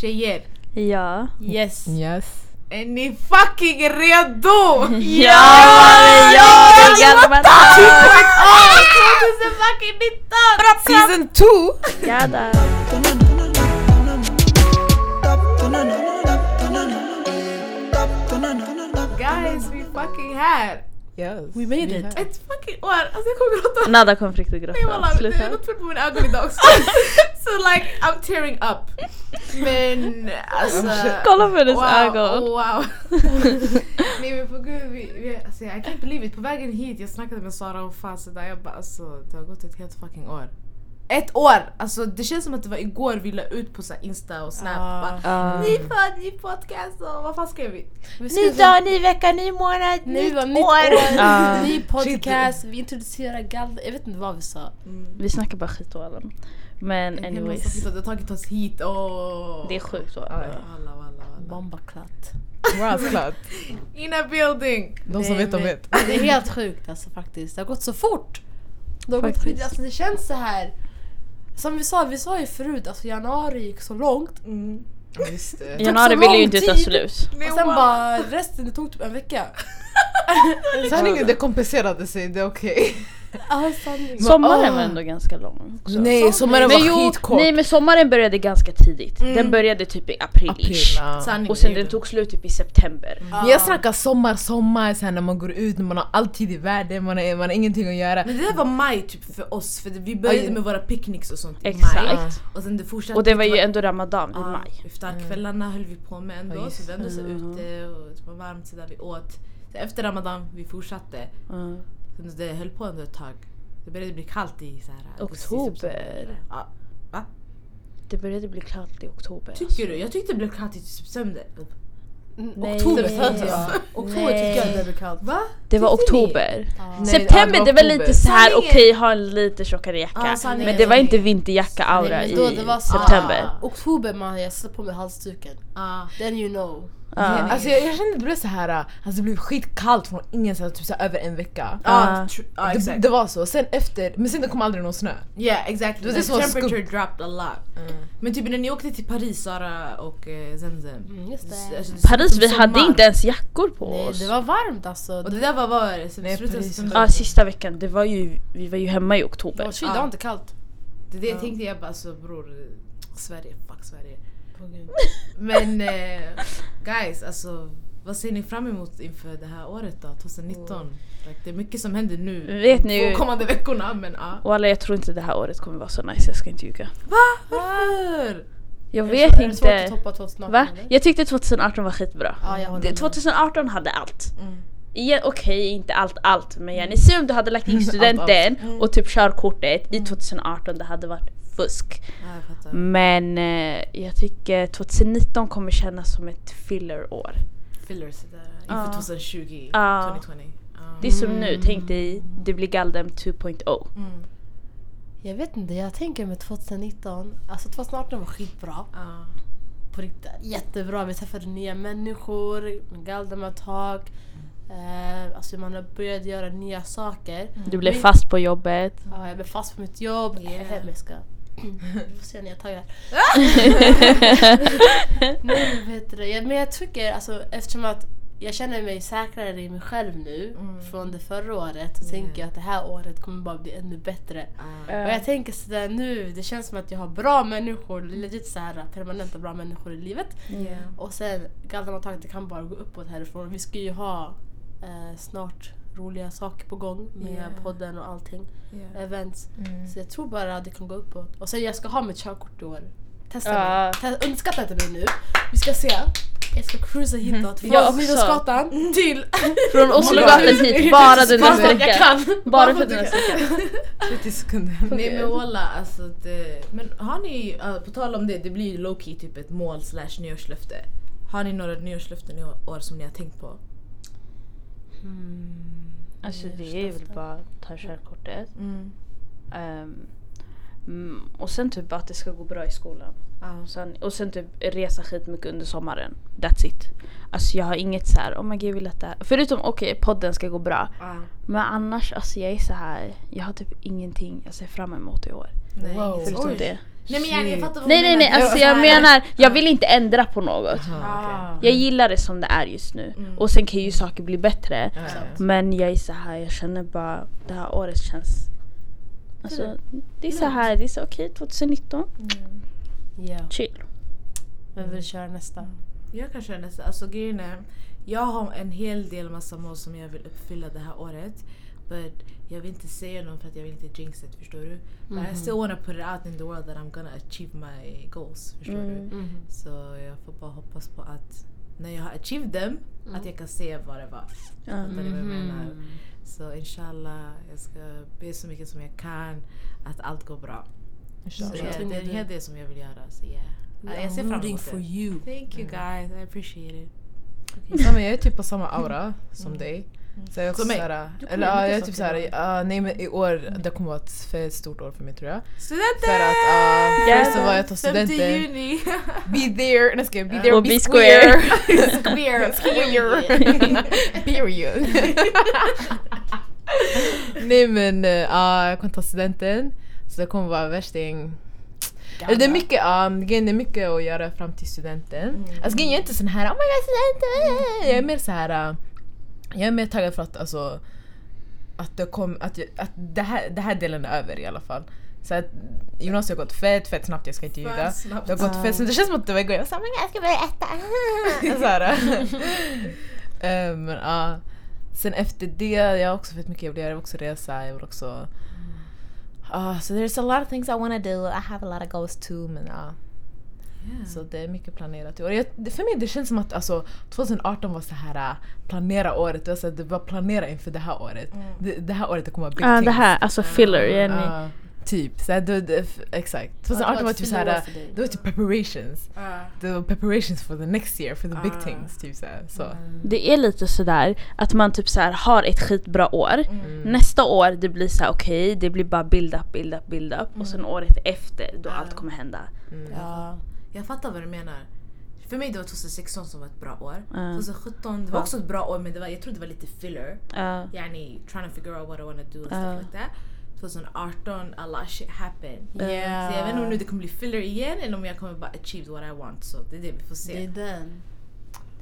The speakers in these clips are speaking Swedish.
Tjejer, Ja. Yes. Yes. är ni fucking redo? Ja! Ja! det är garvat. 2019! Season 2! Ja då. Guys, we fucking här! Yes. We made it. Ett fucking år! Alltså jag kommer gråta. Nada kommer riktigt Nej gråta. walla, det är något fel på mina ögon idag också. so like I'm tearing up. Men alltså... Kolla på hennes wow, ögon. Oh, wow. Nej men på gud, vi, vi, alltså, I can't believe it. På vägen hit, jag snackade med Sara och fan sådär. Jag bara alltså det har gått ett helt fucking år. Ett år! Alltså det känns som att det var igår vi la ut på så här Insta och Snap. Ah. Bara, Ah. Ny podd, ny podcast och vad fan skrev vi? Vi Ny dag, ny vecka, ny månad, Nej, nytt år! år, Ah. ny podcast, vi introducerar Galde. Jag vet inte vad vi sa. Vi snackar bara skit och allen. Men anyways. Det har tagit oss hit och... Det är sjukt. walla, walla. Bombaklatt. Wow, klart. In a building! De som Nej, vet, de vet. Det är helt sjukt alltså faktiskt. Det har gått så fort. Det har gått. Alltså det känns så här. Som vi sa, vi sa ju förut, alltså januari gick så långt. Mm. Just det. Januari så vill ju inte ta slut. Och sen wow. bara resten, det tog typ en vecka. Sanningen, det kompenserade sig, det är okej. Ja, Sommaren var ändå ganska lång. också. Nej, sommaren var jo, skitkort. nej men sommaren började ganska tidigt. Mm. Den började typ i april, April, Och sen den tog slut typ i september. Ah. Men jag snackar sommar, sommar, så när man går ut, när man har alltid i världen, man har, man har ingenting att göra. Men det där var maj typ för oss, för vi började med våra picknicks och sånt i maj. Exakt. Och sen det fortsatte. Och det var ju till- ändå ramadan i maj. Iftarkvällarna höll vi på med ändå, så vi ändå så det. ute och det var varmt så där vi åt. Så efter ramadan, vi fortsatte. Mm. Det höll på ändå ett tag. Det började bli kallt i så här, Oktober. Ja. Va? Det började bli klart i oktober. Tycker du? Jag tyckte det blev kallt i september. Nej. Oktober Nej. föddes jag. Oktober Nej. tycker jag det blev kallt. Va? Det var Tyckte oktober. Nej, September ja, det var lite så här okej ha en lite tjockare jacka. Ja, sanningen, men det var inte vinterjacka-aura Nej, i men då det var så- september. Ah. Oktober man, jag satte på mig halsduken. Ja. Then you know. Ja. Alltså jag, jag kände det blev så här, alltså det blev skitkallt från ingenstans, typ så över en vecka. Ja, Ah. tr- ja, det, exakt. det var så, sen efter, men sen det kom aldrig någon snö. Yeah exactly. Det var det The temperature dropped a lot. Men typ när ni åkte till Paris Sara och eh, Zemzem. Mm, alltså, Paris vi hade inte ens jackor på Nej, oss. det var varmt alltså. Och det där var vad var det? Nej. Ja sista veckan, det var ju, vi var ju hemma i oktober. kylt, det var inte kallt. Det det jag tänkte jag bara alltså bror, Sverige, fuck Sverige. Men eh, guys alltså vad ser ni fram emot inför det här året då? 2019? Like, det är mycket som händer nu. Vet de ni- två kommande veckorna men ja. Och alla jag tror inte det här året kommer vara så nice, jag ska inte ljuga. Varför? Jag Är vet det så- är det svårt att inte. toppa 2018 Va? eller? Jag tyckte 2018 var skitbra. Ja, Det- med. 2018 hade allt. Mm. Igen, Okej, inte allt allt men yani, se om du hade lagt in studenten och typ körkortet i 2018, det hade varit fusk. Ja, jag. Men eh, jag tycker 2019 kommer kännas som ett filler-år. Fillers inför Ja. 2020, Ja. 2020. Ja. Det är som nu, tänk dig, det blir Galdem 2.0. Mm. Jag vet inte, jag tänker med 2019, alltså 2018 var skitbra. Ja. På riktigt. Jättebra, vi träffade nya människor, Galdematak. Eh, alltså man har börjat göra nya saker. Du blev fast på jobbet. Ja, jag blev fast på mitt jobb. Yeah. Yeah. Jag ska... Vi får se när jag taggar. Nej men vet du, det, jag- men jag tycker alltså eftersom att jag känner mig säkrare i mig själv nu Mm. från det förra året så tänker jag att det här året kommer bara bli ännu bättre. Ja. Och jag tänker sådär nu, det känns som att jag har bra människor, legit så här permanenta bra människor i livet. Och sen Galdematak, det kan bara gå uppåt härifrån. Vi ska ju ha eh, snart roliga saker på gång med Yeah. podden och allting. Yeah. Events. Mm. Så jag tror bara att det kan gå uppåt. Och sen jag ska ha mitt körkort i år. Testa Ja. mig. Underskatta inte mig nu. Vi ska se. Jag ska cruisa hitåt. Från. Middagsgatan till... Från Oslogatan hit, bara den här att jag veckan. kan. Bara för den här kan. veckan. 30 sekunder. Nej men walla alltså det, Men har ni, uh, på tal om det, det blir ju low key typ ett mål slash nyårslöfte. Har ni några nyårslöften i år som ni har tänkt på? Alltså det är väl bara att ta körkortet. Mm. Mm, och sen typ att det ska gå bra i skolan. Ja. Sen, och sen typ resa skitmycket under sommaren. That's it. Alltså jag har inget så här, oh my god jag vill att det här. Förutom okej podden ska gå bra. Ja. Men annars alltså jag är så här. jag har typ ingenting jag ser fram emot i år. Nej, Wow. Förutom sånt. det. Nej men jag, jag fattar vad Nej nej nej, menar. alltså jag menar, jag vill inte ändra på något. Ah. Jag gillar det som det är just nu. Mm. Och sen kan ju saker bli bättre. Ja. Men jag är så här, jag känner bara, det här året känns... Alltså, det är så här, det är så okej 2019, Ja. chill. Vem vill köra nästa? Jag kan köra nästa. Alltså grejen är, jag har en hel del massa mål som jag vill uppfylla det här året. But jag vill inte säga någon för att jag vill inte jinx it, förstår du? But I still wanna put it out in the world that I'm gonna achieve my goals, förstår Mm. du? Mhm. Så jag får bara hoppas på att när jag har achieved them, att jag kan se vad det var. Ja. Fattar ni vad jag menar? Mhm. Så inshallah, jag ska be så mycket som jag kan att allt går bra. Så Inshallah. yeah, det är en hel del som jag vill göra. Så yeah. Ja, jag ser fram emot for det. you. Thank you guys, I appreciate it. Samma, jag är typ på samma aura som dig. Så jag också såhär, eller ja, jag är typ såhär, uh, nej men i år, det kommer vara ett fett stort år för mig tror jag. Studenter! För att uh, Yeah. först så var jag tar 5 studenten, juni! be there, nej ska jag, be there, Och be be square. Square! Period. Period. nej men uh, jag kommer ta studenten, så det kommer vara värsting. Eller det är mycket, um, det är mycket att göra fram till studenten. Mm. Alltså jag är inte sån här oh my god studenten! Jag är mer så här. uh, jag är mer taggad för att alltså att det kom, att, jag- att det här, det här delen är över i alla fall. Så att gymnasiet har gått fett, fett snabbt, jag ska inte ljuga. Snabbt. Det har gått fett, så det känns som att det var igår, jag sa jag ska börja etta. så här. Eh, Men ja. Sen efter det, jag har också fett mycket jag vill göra, jag vill också resa, jag vill också Uh, so there's a lot of things I want to do. I have a lot of goals too. Men ja, Yeah. så det är mycket planerat i år. Jag, det- för mig det känns som att alltså, 2018 var så här äh, planera året. Det var, så här, det var planera inför det här året. Mm. Det, det här året det kommer vara big Ja things. det här, alltså filler, Jenny. Ja, typ. Så här, det, det, exakt. 2018 var typ så här, det var typ preparations. Ah. Det var preparations for the next year, for the big Ah. things. Typ så. Här, så. Det är lite sådär att man typ så här har ett skitbra år. Mm. Nästa år det blir så här okej, det blir bara build up, build up, build up. Och sen året efter då allt kommer hända. Mm. Ja. Jag fattar vad du menar. För mig det var 2016 som var ett bra år. Ja. 2017 det var också ett bra år men det var, jag tror det var lite filler. Ja. Yani trying to figure out what I want to do Ja. stuff like that. 2018 a lot shit happened. Yeah. Så jag vet inte om nu det kommer bli filler igen eller om jag kommer bara achieve what I want. Så det är det vi får Det se. är den.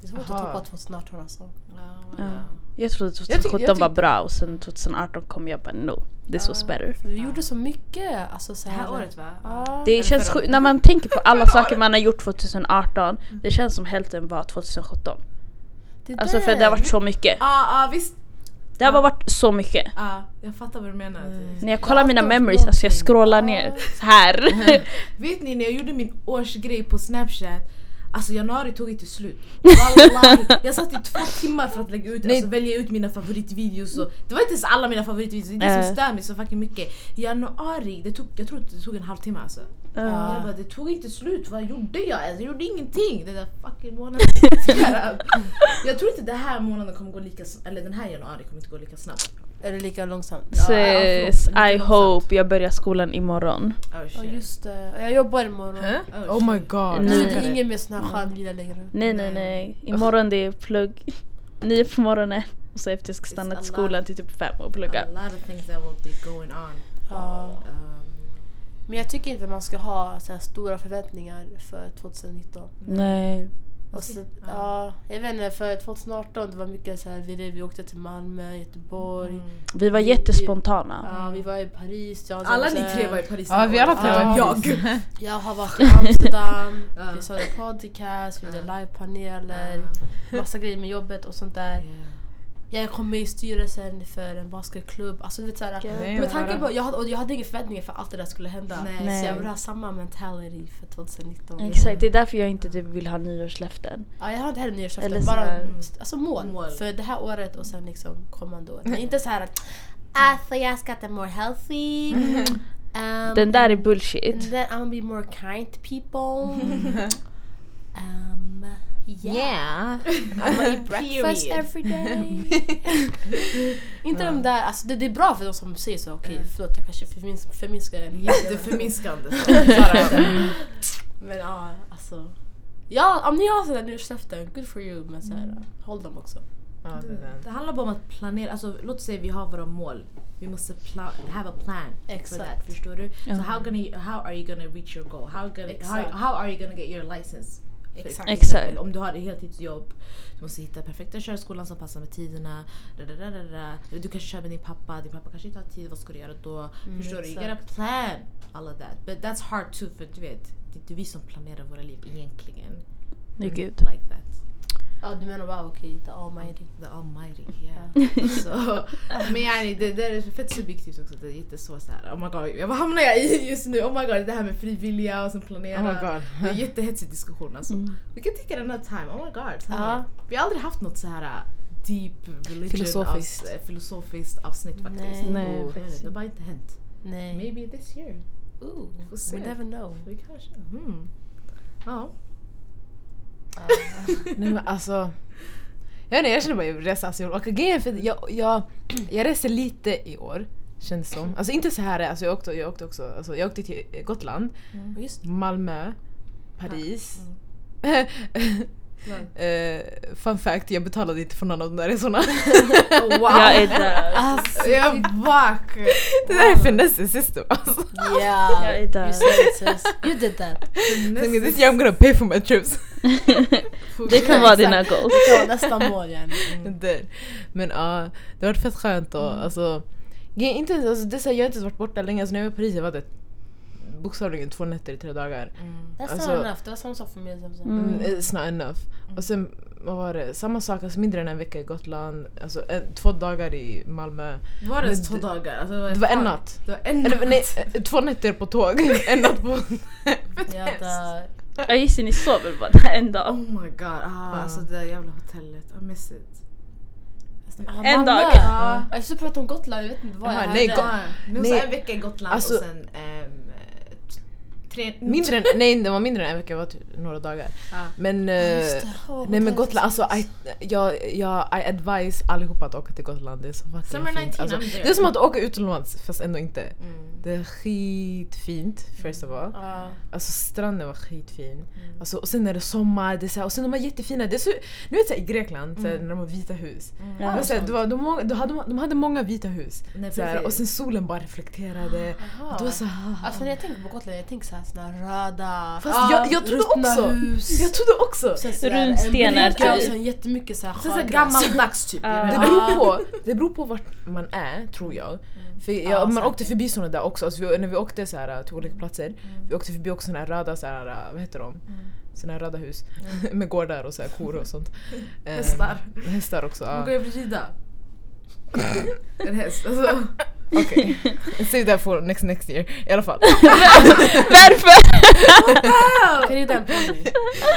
Det är svårt att Aha. toppa 2018 alltså. Ja, Ja. ja. Jag trodde Jag tyck- jag 2017 var bra och sen 2018 kom jag bara no, this was better. Vi gjorde så mycket. Alltså, så Det här året va? Ja. Det Eller känns sjukt, när man tänker på alla saker man har gjort 2018, det känns som hälften var 2017. Det Alltså för det har varit så mycket. Ja, ja visst. Det har bara varit så mycket. Ja, jag fattar vad du menar. När jag kollar mina memories, alltså jag scrollar ner så här. Vet ni när jag gjorde min årsgrej på snapchat Alltså januari tog inte slut. Wallahi, jag satt i två timmar för att lägga ut, alltså välja ut mina favoritvideos och Det var inte ens alla mina favoritvideos, det är det som stör mig så fucking mycket. Januari, det tog, jag tror att det tog en halvtimme alltså. Ja. Jag bara, det tog inte slut, vad gjorde jag? Jag gjorde ingenting den där fucking månaden. jag tror inte den här månaden kommer gå lika eller den här januari kommer inte gå lika snabbt. Är det lika långsamt? Sis, I hope jag börjar skolan imorgon. Oh, Ja shit. just det. Jag jobbar imorgon. Huh? Oh, Oh my god. Nej. Det är ingen mer sån här skärmvila längre. Nej nej nej, imorgon det är plugg. Nio på morgonen. Och så efter jag ska stanna till skolan till typ fem och plugga. A lot of things that will be going on. Ja. Um, Men jag tycker inte man ska ha så här stora förväntningar för 2019. Nej. Och så, Ja. ja, jag vet inte, för 2018 det var mycket så här, vi, vi åkte till Malmö, Göteborg. mm. Vi var Vi- jättespontana. Ja, vi var i Paris. Jag, Alla ni tre var i Paris. Ja, vi alla tre var i jag. Paris. Jag har varit i Amsterdam, Ja. vi såg en podcast, vi gjorde Ja. livepaneler, massa grejer med jobbet och sånt där. Jag kom med i styrelsen för en basketklubb. Alltså, vet, såhär, med tanke på, jag hade, jag hade inga förväntningar för allt det där skulle hända. Nej. Så jag vill ha samma mentality för 2019. Exakt, det är därför jag inte typ vill ha nyårslöften. Ja, jag har inte heller Eller nyårslöften, så bara här- alltså mål, Mål. för det här året och sen liksom kommande år. Men inte så här att alltså jag ska äta more healthy. Um, Den där är and bullshit. then I'm gonna be more kind to people. um, yeah. Yeah. Eat breakfast Period. every day. inte de där, alltså det, det är bra för de som säger så, okej förlåt jag kanske förmins, förminskar en Jätteförminskande. Men ja, alltså. Ja, om ni har sådana nyårslöften, good for you. Men så här, håll dem också. Ja, det. Det handlar bara om att planera, alltså låt säga vi har våra mål. Vi måste pla- have a plan for Exakt. that, förstår du? Ja. So how, gonna you, how are you gonna reach your goal? How, gonna, how, how are you gonna get your license? Exakt. Exakt. Om du har ett heltidsjobb, du måste hitta perfekta körskolan som passar med tiderna. Du kanske kör med din pappa, din pappa kanske inte har tid, vad ska du göra då? Mm, Förstår du? You exakt. gotta plan all of that. But that's hard too för du vet, det är inte vi som planerar våra liv egentligen. Det är Gud. Like that. Ja du menar bara okej, the almighty. The almighty, yeah. men yani, det, det är fett subjektivt också. Det är jättesvårt såhär, oh my god, vad hamnar jag i just nu? Oh my god, det här med frivilliga och sen planera. Oh my god. Det är en jättehetsig diskussion alltså. Mm. Vi kan take it another time, oh my god. Här, Vi har aldrig haft något så här uh, deep religion Filosofiskt. Avs, eh, filosofiskt avsnitt faktiskt. Nej. Nej, Och, faktiskt det har bara inte hänt. Nej. Maybe this year. Ooh, se. we never know. Vi kanske, hmm. Ja. Nej men alltså. Jag, vet inte, jag känner bara att jag resa. Alltså, åka. Grejen för jag, jag, jag reser lite i år. Känns som. Alltså inte så här, alltså jag åkte, jag åkte också, alltså jag åkte till Gotland, Just Malmö, Paris. Eh, fun fact, jag betalade inte för någon av de där resorna. Wow! Jag är där. Alltså, Jag är back! det där är finesse system alltså. yeah. Jag är där. You did that. Year I'm gonna pay for my trips. Det kan vara dina goals. Det nästa mål igen. Det- Men ja, det har varit fett skönt och alltså, grejen är inte, alltså det här, jag har inte ens varit borta länge, alltså när jag var i Paris jag var det bokstavligen två nätter i tre dagar. That's Alltså- not enough. Det var samma sak för mig. Som Mm. Mm. It's not enough. Och sen vad var det, samma sak, alltså mindre än en vecka i Gotland, alltså en, två dagar i Malmö. Var det Men två dagar? Alltså, det, var Det var en natt. Det var en Eller natt. nej, eh, två nätter på tåg, en natt på... Jag hade... Jag gissar ni sover bara där en Oh dag. my god, ah, alltså det där jävla hotellet. I miss it. Ah, En Malmö. dag. Ja. Jag skulle prata om Gotland, jag vet inte vad jag nej, hade. Go- Nej. så en vecka i Gotland Alltså- och sen t- tre... Mindre än, nej det var mindre än en vecka, det var typ några dagar. Ja. Men. Åh, nej men Gotland, så alltså I, jag, jag, I advise allihopa att åka till Gotland, det är så fucking Summer fint. 19, Alltså, det är som att åka utomlands fast ändå inte. Mm. Det är skitfint first of all. Ja. Alltså stranden var skitfin. Mm. Alltså, och sen är det sommar, det är så här, och sen de var jättefina. Det är så, nu vet jag i Grekland, så här, Mm. när de har vita hus. Mm. Ja. Var så här, det var, de, de, hade, de hade många vita hus. Nej, Så här, och sen solen bara reflekterade. Och det var så här, Alltså när jag tänker på Gotland, jag tänker såhär såna röda, Fast ah, jag, jag trodde ruttna också, hus. jag trodde också. Runstenar typ. jättemycket Så, så här sjögräs. gammaldags typ. Jag Det beror, på, det beror på vart man är, tror jag. För jag, Ja, man åkte förbi såna där också, alltså vi, när vi åkte så här, till olika platser, vi åkte förbi också såna här röda, så här, vad heter de? Såna här röda hus med gårdar och så här, kor och sånt. Eh, Hästar. Hästar också. Man går ju rida. En häst. Alltså. Okej. Save that for next, next year. I alla fall. Varför? En ponny.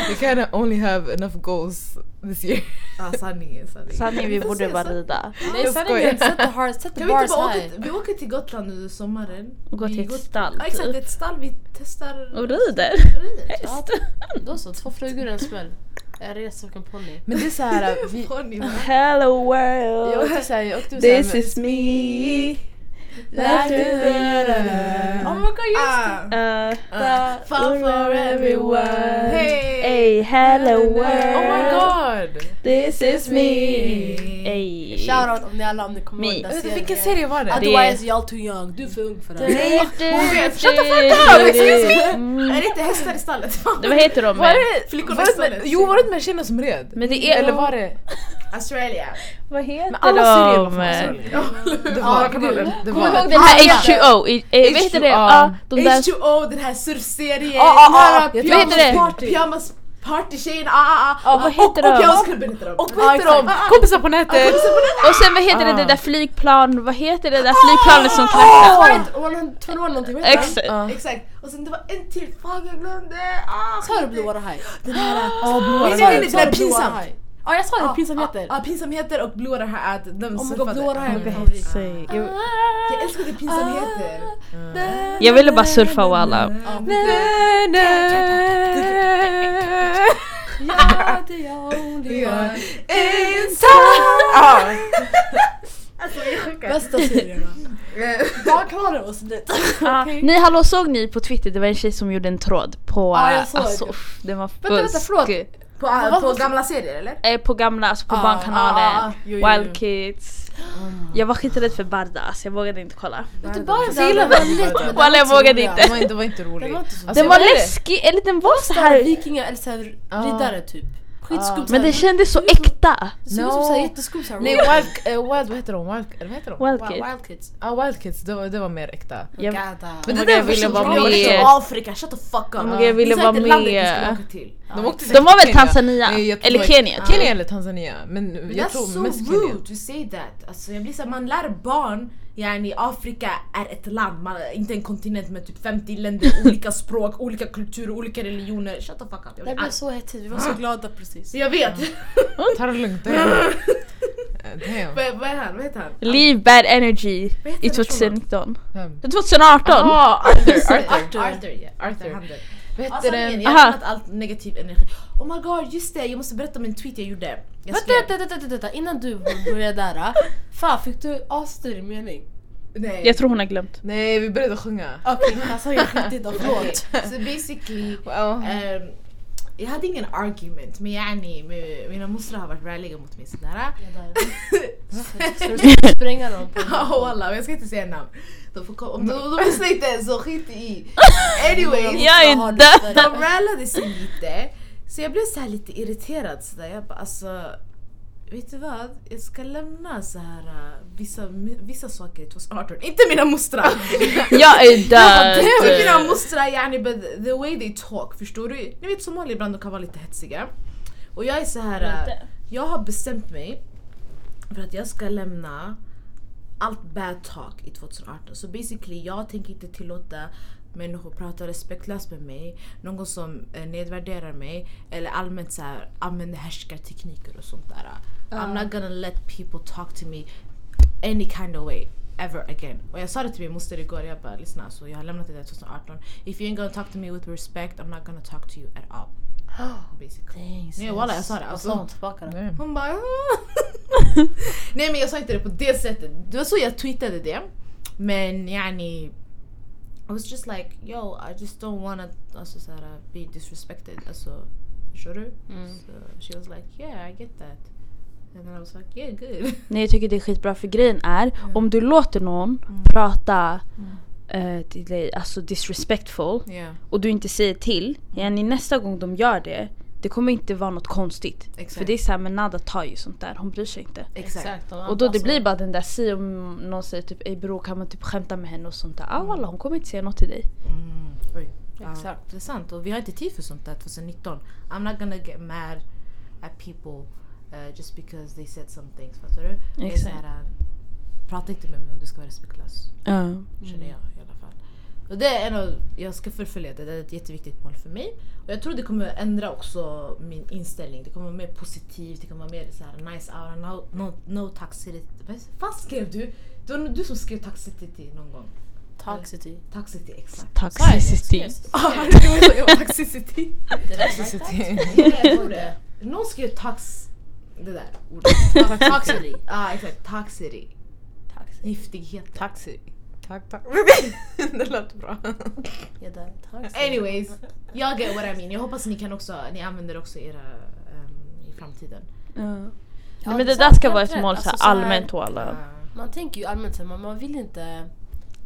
We kinda only have enough goals this year. Ja sanningen, sanningen. Sanning, vi borde bara rida. Nej sanningen, set the, the Kan vi inte bars bara åka, vi åker till Gotland under sommaren. Och gå Vi till ett går- stall, Ja exakt, typ. ett stall vi testar. Och rider. Häst. Då så, två flugor i en smäll. En resa och en ponny. Men det är såhär, vi? Hello jag world. åkte såhär, jag åkte This is me. Like the Oh my god just Ah. Uh, Ah. Fall for everyone. Hey! Hey, hello world. Oh my god! This is me. Hey. Shoutout om ni alla om ni kommer Me. ihåg den serien. vilken serie var det? Otherwise y'all too young, du är för ung för det. Shut the fuck up, excuse me. Mm. Är det inte hästar i stallet? Vad heter de? Var det, Flickorna var det istället. med, jo var det med tjejerna som red? Men det är... Eller var det? Australia. Vad heter Men alla serier var de? Det Ja, var, kommer du- ihåg den här H2O? I- eh, Vad heter det? H2O. Ja, de där... H2O, den här surfserien. Det. Party. Pyjamas party-tjejerna. Ah, ah, ah. Vad Och- heter och, de? pyjamasklubben heter de. Och vad heter de? Kompisar på nätet! Och sen vad heter det, Ah. det där flygplan, vad heter det där flygplanet som kraschade? Var det inte 121 någonting? Vad heter den? Exakt. Exakt. Och sen det var en till. Fan jag glömde. Ah, Sa du Water High? Den här... Blåa. Nej, nej, är? Ja jag sa det, pinsamheter. Ja, pinsamheter och Blue Water High, att de Oh surfade. Water High är min Ah. jag- Jag älskade pinsamheter. Jag ville bara surfa och alla. Ja. Alltså jag är. Bästa serierna. Bakhanen och sådär. Ja, nej hallå såg ni på Twitter, det var en tjej som gjorde en tråd på... Ja, jag äh, såg alltså, det. den var fusk. Vänta, vänta, förlåt. På, på vad- gamla serier eller? Eh, på gamla, alltså på Ah, Barnkanalen, ah, ah, jo, jo, Wild jo. Kids. Jag var skiträdd för Barda, så jag vågade inte kolla. Bara Jag var den. men den Walla, jag var vågade inte. Det var inte, det var inte. Den var så Alltså, Den var är det? läskig, eller den var så Såhär här vikingar eller såhär Ah. riddare typ. Skitskumt. Men det såhär- kändes så äkta. Det såg ut som No. såhär jätteskumt såhär. Nej, wild, eh, wild, vad heter de? Wild, vad heter de? Wild Wild, Kids. wild kids. Ja, Wild Kids, det var, det var mer äkta. Jag- Gada. Men det där ville var vara så De med. till Afrika, shut the fuck up! Oh God, jag ville vara med. De, åkte De var väl. Tanzania? Eller Kenya? Kenya eller Tanzania. Men jag that's tror so mest Kenya. rude to say that. Alltså jag blir så här, man lär barn, yani Afrika är ett land, man, inte en kontinent med typ 50 länder, olika språk, olika kulturer, olika religioner. Shut the fuck up. Jag, Det blev så hetsigt, vi var så glada precis. jag vet. Ta det lugnt. Damn. Damn. vad, vad är han? Vad heter han? Leave bad energy i den 2019. Vem? 2018! Ah, Arthur, Arthur. Arthur. Arthur, ja. Arthur. Vad Alltså, den? jag har allt negativ energi. Oh my god, just det! Jag måste berätta om en tweet jag gjorde. Jag Vänta, vänta, vänta, vänta, vänta, innan du börjar där. ah. Fan fick du asstyrig mening? Nej. Jag tror hon har glömt. Nej, vi började sjunga. Okej, men alltså jag skitit då, förlåt. Så basically, Wow. ehm, jag hade ingen argument men yani, med- mina mostrar har varit vänliga mot mig sådär. Ska du spränga dem på Ja walla, jag ska inte säga namn. De, får, om de, de lyssnar inte ens så skit i. Anyways, Jag är inte. de rallade sig lite. Så jag blev så här lite irriterad sådär. Jag bara alltså, vet du vad? Jag ska lämna så här uh, vissa, vissa saker i 2018. Inte mina mostrar! Jag är Jag bara, död! "Damn, mina mostrar yani but the way they talk, förstår du? Ni vet somalier ibland de kan vara lite hetsiga. Och jag är så här. äh, jag har bestämt mig för att jag ska lämna allt bad talk i 2018. Så basically jag tänker inte tillåta människor prata respektlöst med mig, någon som eh, nedvärderar mig eller allmänt så här, använder härskartekniker och sånt där. I'm not gonna let people talk to me any kind of way ever again. Och jag sa det till min moster igår, jag bara lyssna alltså, jag har lämnat det där 2018. If you ain't gonna talk to me with respect I'm not gonna talk to you at all. Basically. Nej walla jag sa det. Vad Alltså. sa hon tillbaka då? Damn. Hon bara Nej men jag sa inte det på det sättet. Det var så jag tweetade det. Men yani I was just like yo I just don't wanna alltså, såhär, be disrespected. Alltså förstår du? Mm. So she was like yeah I get that. And then I was like yeah good. Nej jag tycker det är skitbra för grejen är om du låter någon Mm. prata eh, till dig, alltså disrespectful yeah. och du inte säger till, yani nästa gång de gör det, det kommer inte vara något konstigt. Exakt. För det är såhär med nada tar ju sånt där, hon bryr sig inte. Exakt. Och då det blir bara den där si om någon säger typ ey bror kan man typ skämta med henne och sånt där. Ah walla hon kommer inte säga något till dig. Mm. Oj. Ja, Exakt. det är sant och vi har inte tid för sånt där 2019. I'm not gonna get mad at people uh, just because they said some things. Fattar du? Exakt. här, uh, prata inte med mig om du ska vara respektlös. Ja. Känner jag. Och det är en av, jag ska förfölja det, det är ett jätteviktigt mål för mig. Och jag tror det kommer ändra också min inställning. Det kommer vara mer positivt, det kommer vara mer så här nice aura, no, no, no toxicity. Vad fan skrev du? Det var du som skrev toxicity någon gång. Toxicity. Toxicity, exakt. Toxicity. Ah, toxicity. Toxicity. Någon skrev tax... Det där ordet. Toxicity. Ja exakt, toxicity. Toxicity. Giftighet. Taxi. Tack, tack. det låter bra. Ja, där. Toxicity. Anyways, jag get what I mean. Jag hoppas ni kan också, ni använder också era um, i framtiden. Ja. Ja, Nej, men det det är där ska vara ett mål så Alltså, så här- allmänt och alla. Uh, Man tänker ju allmänt såhär, man, man vill inte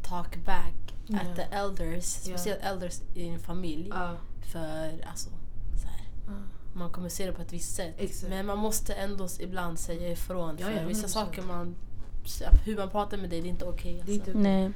talk back Ja. at the elders, Ja. speciellt elders i en familj. uh, För alltså, så här, uh. man kommer se det på ett visst sätt. Exakt. Men man måste ändå ibland säga ifrån. Ja, för ja, vissa 100%. saker man, hur man pratar med dig, det är inte okej. Det är alltså. inte okej. Nej.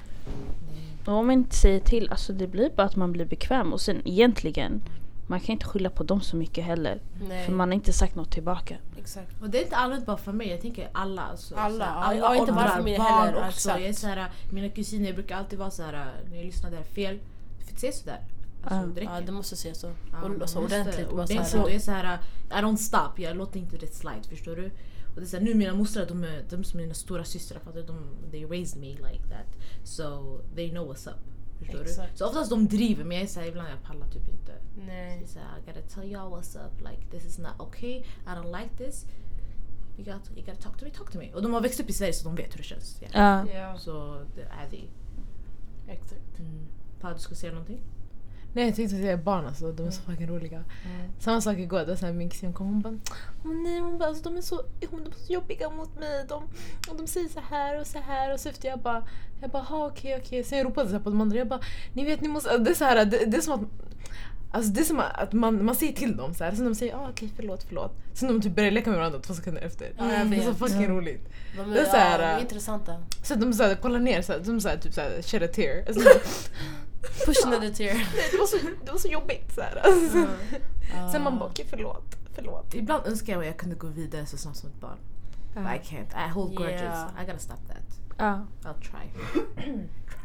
Och om man inte säger till, alltså det blir bara att man blir bekväm och sen egentligen man kan inte skylla på dem så mycket heller. Nej. För man har inte sagt något tillbaka. Exakt. Och det är inte allmänt bara för mig, jag tänker alla. Alltså, Alla, här, ja, ja, inte bara åldrar, för mig barn heller, också. exakt. Jag är så här, mina kusiner brukar alltid vara så här när jag lyssnar där fel. Du får inte säga sådär. Alltså, Ja. det det måste se så. Ja, och, alltså, måste- ordentligt. Bara ordentligt. så här, Och jag är så här, I don't stop, jag låter inte det slide, förstår du? Och det är så här, nu mina mostrar, de är, de är som mina stora systrar, fattar? De, they raised me like that. So they know what's up. Förstår du? Exakt. Så oftast de driver, men jag är så här, ibland jag pallar typ inte. Nej. Så här, I gotta tell y'all what's up, like this is not okay, I don't like this. You got, you gotta talk to me, talk to me. Och de har växt upp i Sverige så de vet hur det känns. Ja. Ja. Ja, Så det är det. exakt. Mm. Pa, du ska säga någonting? Nej jag jag är barn alltså, de är så fucking roliga. Samma sak igår, det var så här, min kusin kom hon bara Åh nej, hon bara, alltså, de, är så, de är så jobbiga mot mig. De, och de säger så här och så här och så efter jag bara jag bara okej okej. Sen jag ropade så här på de andra jag bara ni vet ni måste, det är så här, det, det är som att Alltså det är som att man, man säger till dem så här, sen de säger ah, okej förlåt förlåt. Sen de typ börjar leka med varandra två sekunder efter. Jag det är så fucking roligt. De Det är så här, ja, de är intressanta. Så de så här, kollar ner så här, de så här, typ så här, shed a tear. Alltså, Push another tear. det, var så, det var så jobbigt så här. Alltså. Ja. Sen man bara okej förlåt, förlåt. Ibland önskar jag att jag kunde gå vidare så snabbt som ett barn. But I can't. I hold grudges. Yeah. I gotta stop that. Ja. I'll try.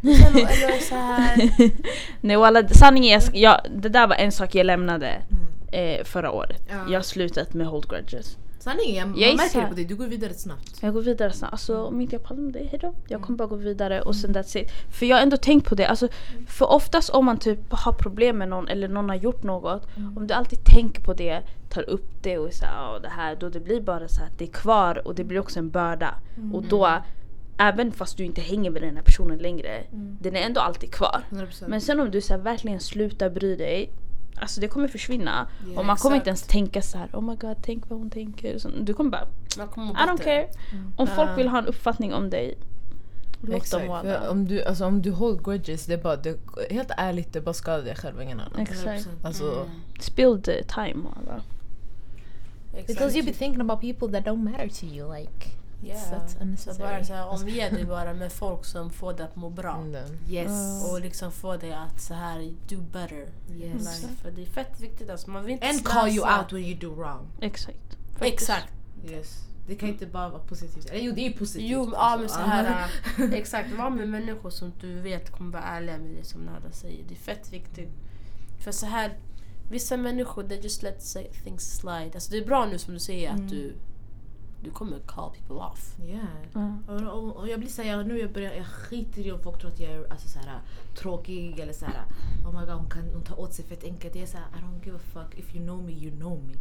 Eller så här. Nej walla, sanningen är, jag, det där var en sak jag lämnade eh, förra året. Ja. Jag har slutat med hold grudges. Sanningen, jag, Jag är märker det på dig. Du går vidare snabbt. Jag går vidare snabbt. Alltså om inte jag pallar med dig, hejdå. Jag kommer bara gå vidare och sen that's it. För jag har ändå tänkt på det. Alltså, för oftast om man typ har problem med någon eller någon har gjort något. Om du alltid tänker på det, tar upp det och säger ah, det här. Då det blir bara så att det är kvar och det blir också en börda. Och då, även fast du inte hänger med den här personen längre. Den är ändå alltid kvar. 100%. Men sen om du så här, verkligen slutar bry dig. Alltså det kommer försvinna. Ja, och man kommer exakt. inte ens tänka så här: oh my god tänk vad hon tänker. Så du kommer bara Man kommer I don't care. Om folk vill ha en uppfattning om dig, låt Exakt, dem vara om du, alltså, om du hold grudges, det är bara, det, helt ärligt det bara skadar dig själv och ingen annan. Exakt. 100%. Alltså, Mm. Spilled time alla. Exakt. thinking about people that don't matter to you like. Yeah. Så unnecessary. bara så här, omge dig bara med folk som får dig att må bra. Mm. Yes. Och liksom få dig att så här do better. Yes. Life. För det är fett viktigt alltså. Man vill inte And call you out when you do wrong. Exakt. Exakt. Yes. Det kan inte bara vara positivt. Eller jo, det är positivt. Jo, ja men så här. äh, exakt, var med människor som du vet kommer vara ärliga med dig som Nada säger. Det är fett viktigt. För så här, vissa människor they just let things slide. Alltså det är bra nu som du säger att du, du kommer call people off. Yeah. Ja. Och, och, och jag blir såhär, nu jag börjar, jag skiter i om folk tror att jag är alltså, såhär, tråkig eller såhär, oh my god hon kan hon tar åt sig fett enkelt. Det är såhär, I don't give a fuck. If you know me, you know me.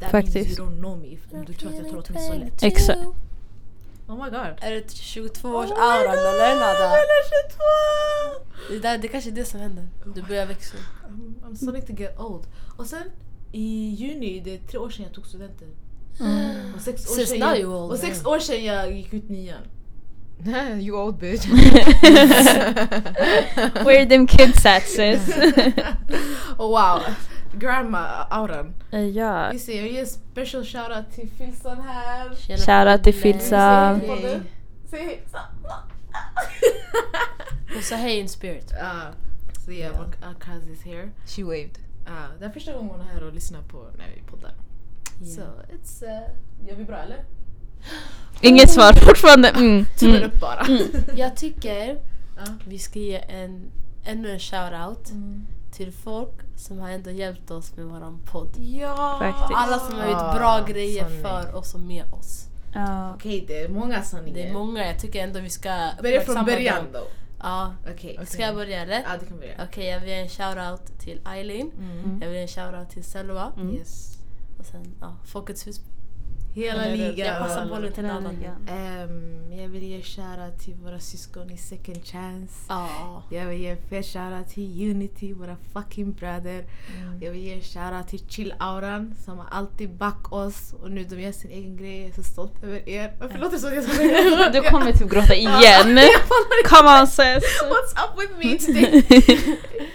That means Faktiskt. you don't know me. If, om du tror att jag tar åt mig så lätt. Exakt. Oh my god. Är det 22 års Oh eller Nada? Eller 22! Det, där, det kanske är det som händer. Du börjar växa. I'm, I'm starting to get old. Och sen i juni, det är tre år sedan jag tog studenten. Och sex år sedan jag, och sex yeah. år sedan jag gick ut nian. you old bitch. Where them kids at sis? Oh wow, grandma-auran. ja. Vi ser, jag ger special shoutout till Filsan här. Shoutout till Filsa. Säg hej. Hon sa hej in spirit. Ah, Så yeah, vår our cousin is here. She waved. Ah, det är första gången hon är här och lyssnar på när vi poddar. Så it's... Uh, gör vi bra eller? Inget svar fortfarande. Mm. Tummen Mm. upp bara. Jag tycker vi ska ge en, ännu en shoutout Mm. till folk som har ändå hjälpt oss med våran podd. Ja! Faktiskt. Alla som har gjort Ah, bra grejer sanning. för oss och med oss. Ja. Okej, det är många sanningar. Det är många, jag tycker ändå vi ska Börja från början dem. då. Ja. Okej. Ska jag börja eller? Ja, det kan göra. Okej, jag vill ge en shoutout till Eileen. Mm. Jag vill ge en shoutout till Selva. Yes. Och sen ja, Folkets hus. Hela ligan. Jag passar bollen till Nada. Ehm, jag vill ge shoutout till våra syskon i Second Chance. Ja. Jag vill ge en fet shoutout till Unity, våra fucking bröder. Jag vill ge shoutout till Chill Auran som har alltid back oss och nu de gör sin egen grej. Jag är så stolt över er. Varför låter det som jag ska Du kommer typ gråta igen. Come on sis. What's up with me today?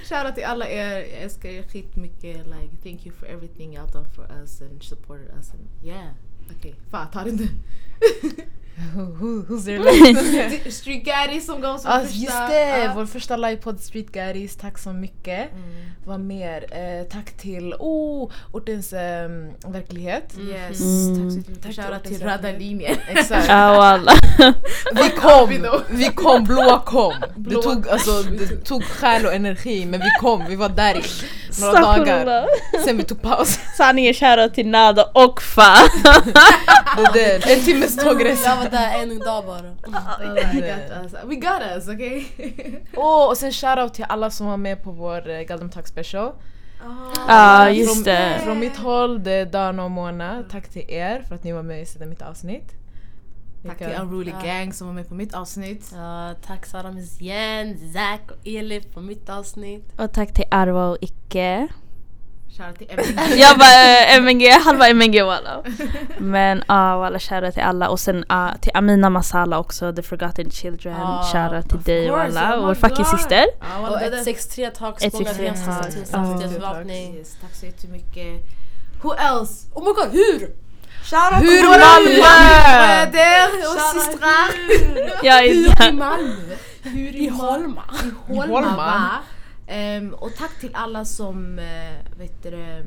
Shoutout till alla er. Jag älskar er skitmycket. Like, thank you for everything y'all done for us and supported us. And yeah. Okej, fan ta det inte. Who, who, who's there left? Street Gaddy som gav oss vår Ah, första... just det! Ja. Vår första livepodd Street Gaddies, tack så mycket. Mm. Vad mer? Eh, tack till oh, ortens ehm, verklighet. Yes, Mm. tack så mycket. Tack till Shoutout till Ortens röda linjen. Exakt. Vi kom! vi kom, blåa kom. Det tog, alltså, det tog själ och energi men vi kom, vi var där några dagar. Sen vi tog paus. Sanningen shoutout till Nada och Fa. Det är det. En timmes tågresa. Jag var där en dag bara. Oh, we got us. We got us, okay? Oh, och sen shoutout till alla som var med på vår eh, Galdem Talk special. Ja just från, det. Från mitt håll, det är Dana och Mona. Tack till er för att ni var med i mitt avsnitt. Tack till? Unruly Ja. Gang som var med på mitt avsnitt. Ja, tack Sara Miss Jen, Zack och Elif på mitt avsnitt. Och tack till Arva och Icke. Shoutout till Emily. Jag bara eh, MNG, halva MNG walla. Men ja uh, walla shoutout till alla och sen ah, till Amina Masala också, The Forgotten Children. Ah, shoutout till dig course, walla, oh vår fucking syster. Ja, Och walla, det där- 163 Talks, 163 många hemska Talks. till Ja. samhällsbevakning. Yes, tack så jättemycket. Who else? Oh my god, hur? Shoutout Hur till våra Malmö? bröder och Shoutout systrar. Är Hur i Malmö? Hur i Holma? I Holma Holma. va? Ehm, och tack till alla som, uh, vet du, det,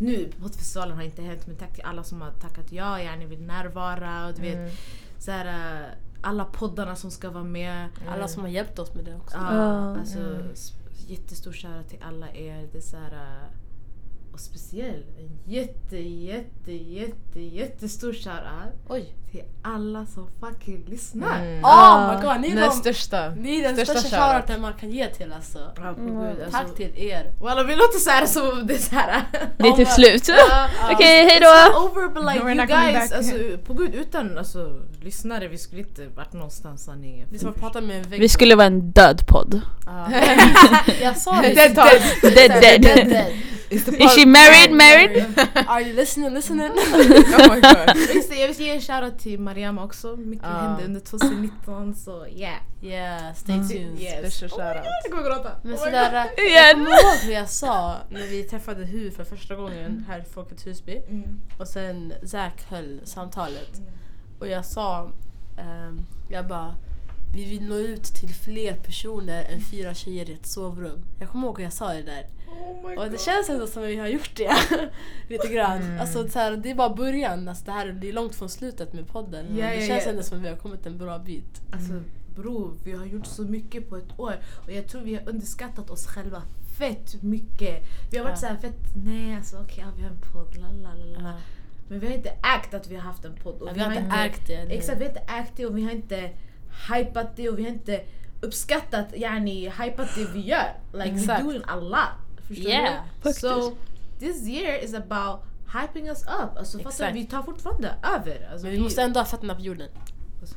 nu på festivalen har inte hänt men tack till alla som har tackat ja, gärna vill närvara och du vet så här, eh, alla poddarna som ska vara med. Alla som har hjälpt oss med det också. Ja, Ja. alltså, s- jättestor shoutout till alla er. Det är så här, eh, och speciellt en jätte, jätte, jätte, jättestor shoutout Oj. till alla som fucking lyssnar. Mm. Oh my god, ni är, Den de, största. ni är den största största shoutout. shoutouten man kan ge till alltså. Mm. gud, Tack alltså. till er. Walla vi låter såhär som om det är såhär... Det är typ slut. Okej, hejdå! over but like We're you guys, alltså, på gud utan alltså, lyssnare vi skulle inte varit någonstans sanningen. Vi som pratar med en vägg. Vi skulle vara en död podd. Ja. Jag sa det. Dead. Dead dead. Dead, dead. Is the Is she married married? Are you listening, listening? oh my god. Jag vill ge en shoutout till Mariam också. Mycket Ja. hände under 2019 så yeah. Yeah, stay tuned. Yes. Största shoutout. Jag kommer gråta. Men Oh my sådär, God. jag kommer ihåg hur jag sa när vi träffade Hu för första gången här i Folkets Husby Mm. och sen Zack höll samtalet och jag sa, ehm, jag bara vi vill nå ut till fler personer än fyra tjejer i ett sovrum. Jag kommer ihåg hur jag sa det där. Oh Och det känns ändå som att vi har gjort det. Lite grann. Mm. Alltså, så här, det är bara början. Alltså, det, här, det är långt från slutet med podden. Men Ja, det ja, känns ja. ändå som att vi har kommit en bra bit. Alltså bror, vi har gjort så mycket på ett år och jag tror vi har underskattat oss själva fett mycket. Vi har varit Ja. så här fett, nej alltså okej ja, vi har en podd, la la. Men vi har inte ägt att vi har haft en podd. Och Ja, vi har inte ägt det. eller- Exakt, vi har inte ägt det och vi har inte hypat det och vi har inte uppskattat, yani hypat det vi gör. Like Exakt. we're doing a lot. Förstår Yeah. du? So this year is about hyping us up. Alltså fattar? Vi tar fortfarande över. Alltså, Men vi måste ändå ha fötterna på jorden.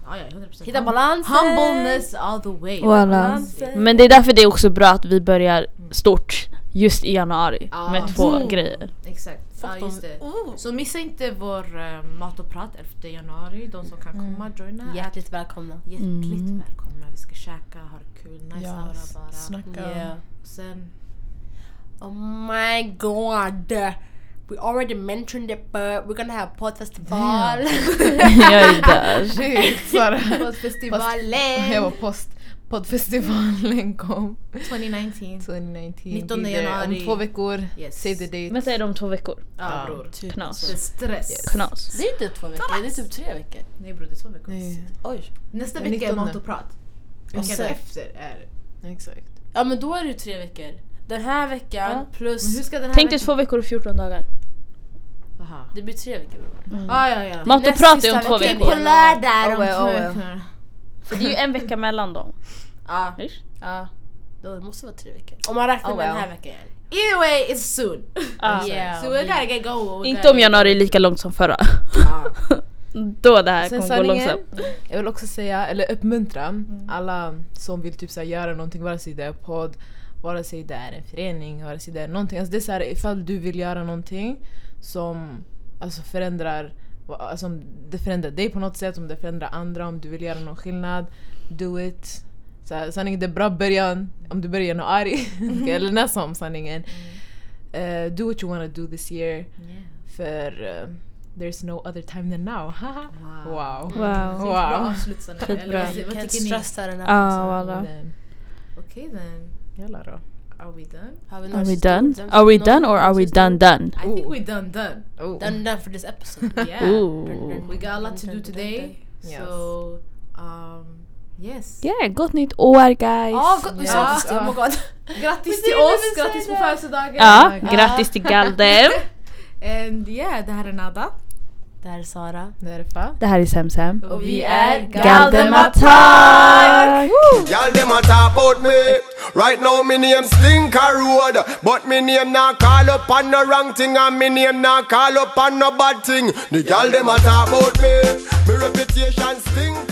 Ja, ja, 100%. Hitta balansen! Humbleness all the way. Voilà. Men det är därför det är också bra att vi börjar stort just i januari Ja. med två Mm. grejer. Exakt, ja, just det. Oh. Så missa inte vår uh, mat och prat 11 januari. De som kan komma, joina. Hjärtligt välkomna. Hjärtligt Mm. välkomna. Vi ska käka, ha det kul, nice aura bara. snacka. Yeah. Sen, Oh my god! We already mentioned it but we're gonna have poddfestival. jag är där. Shit, Sara. poddfestivalen Jag var post poddfestivalen kom 2019. 2019. 19 Blir det januari. Om två veckor. Yes. Save the date. Vänta är det om två veckor? Ja bror. typ Knas. Det är stress. Knas. Det är inte två veckor, det är typ tre veckor. Nej bror, det är två veckor. Nej, Oj. Nästa vecka är 19. mat och prat. Veckan efter är... exakt. Ja men då är det tre veckor. Den här veckan Ja. Plus... hur ska den här Tänk dig två veckor och 14 dagar. Aha. Det blir tre veckor bror. Ah, ja, ja. Mat och Näst prat är sista om två På veckor. i lördag om Oh well, två oh well. veckor. För det är ju en vecka mellan dem. Ja. Ja. Då det måste vara tre veckor. Om man räknar Oh med den här veckan. Either way, it's soon. Ah. Yeah. So we gotta get going. Inte om januari är lika långt som förra. Ah. Då det här Sen kommer gå långsamt. jag vill också säga, eller uppmuntra alla som vill typ så här, göra någonting, vare sig det är podd, vare sig det är en förening, vare sig det är någonting. Alltså det är så här, ifall du vill göra någonting som alltså förändrar, alltså om det förändrar dig på något sätt, om det förändrar andra, om du vill göra någon skillnad, do it. Så här, sanningen, det är bra början om du börjar i januari, eller när som sanningen. Eh, do what you wanna do this year, Yeah. för eh, there's no other time than now. Haha. Wow. wow. Wow. Bra Wow. avslutsande. Skitbra. Vad- tycker ni? stress den här Ah, Okej then. Jalla då. Are we done? Har vi Are några we sista done? ord? Are we Någon- done or are we done done? I think we're done done. Oh. Done done for this episode. Yeah. Ooh. We got a lot to do today. Yes. So, um, yes. Yeah, gott nytt år guys! Ja, gott Ja. det. Oh my god. Grattis We till oss, grattis på födelsedagen. Ja, Ja. grattis till Galden! And yeah, det här är Nada. Det här är er Sara. Det är er Fa. Det här är er Semsem. Och vi är Galdematak! Y'all them a talk about me. Right now me name Slinker Road, but me name not call up on no wrong thing, and me name not call up on no bad thing. The y'all them a talk about me. Me reputation stink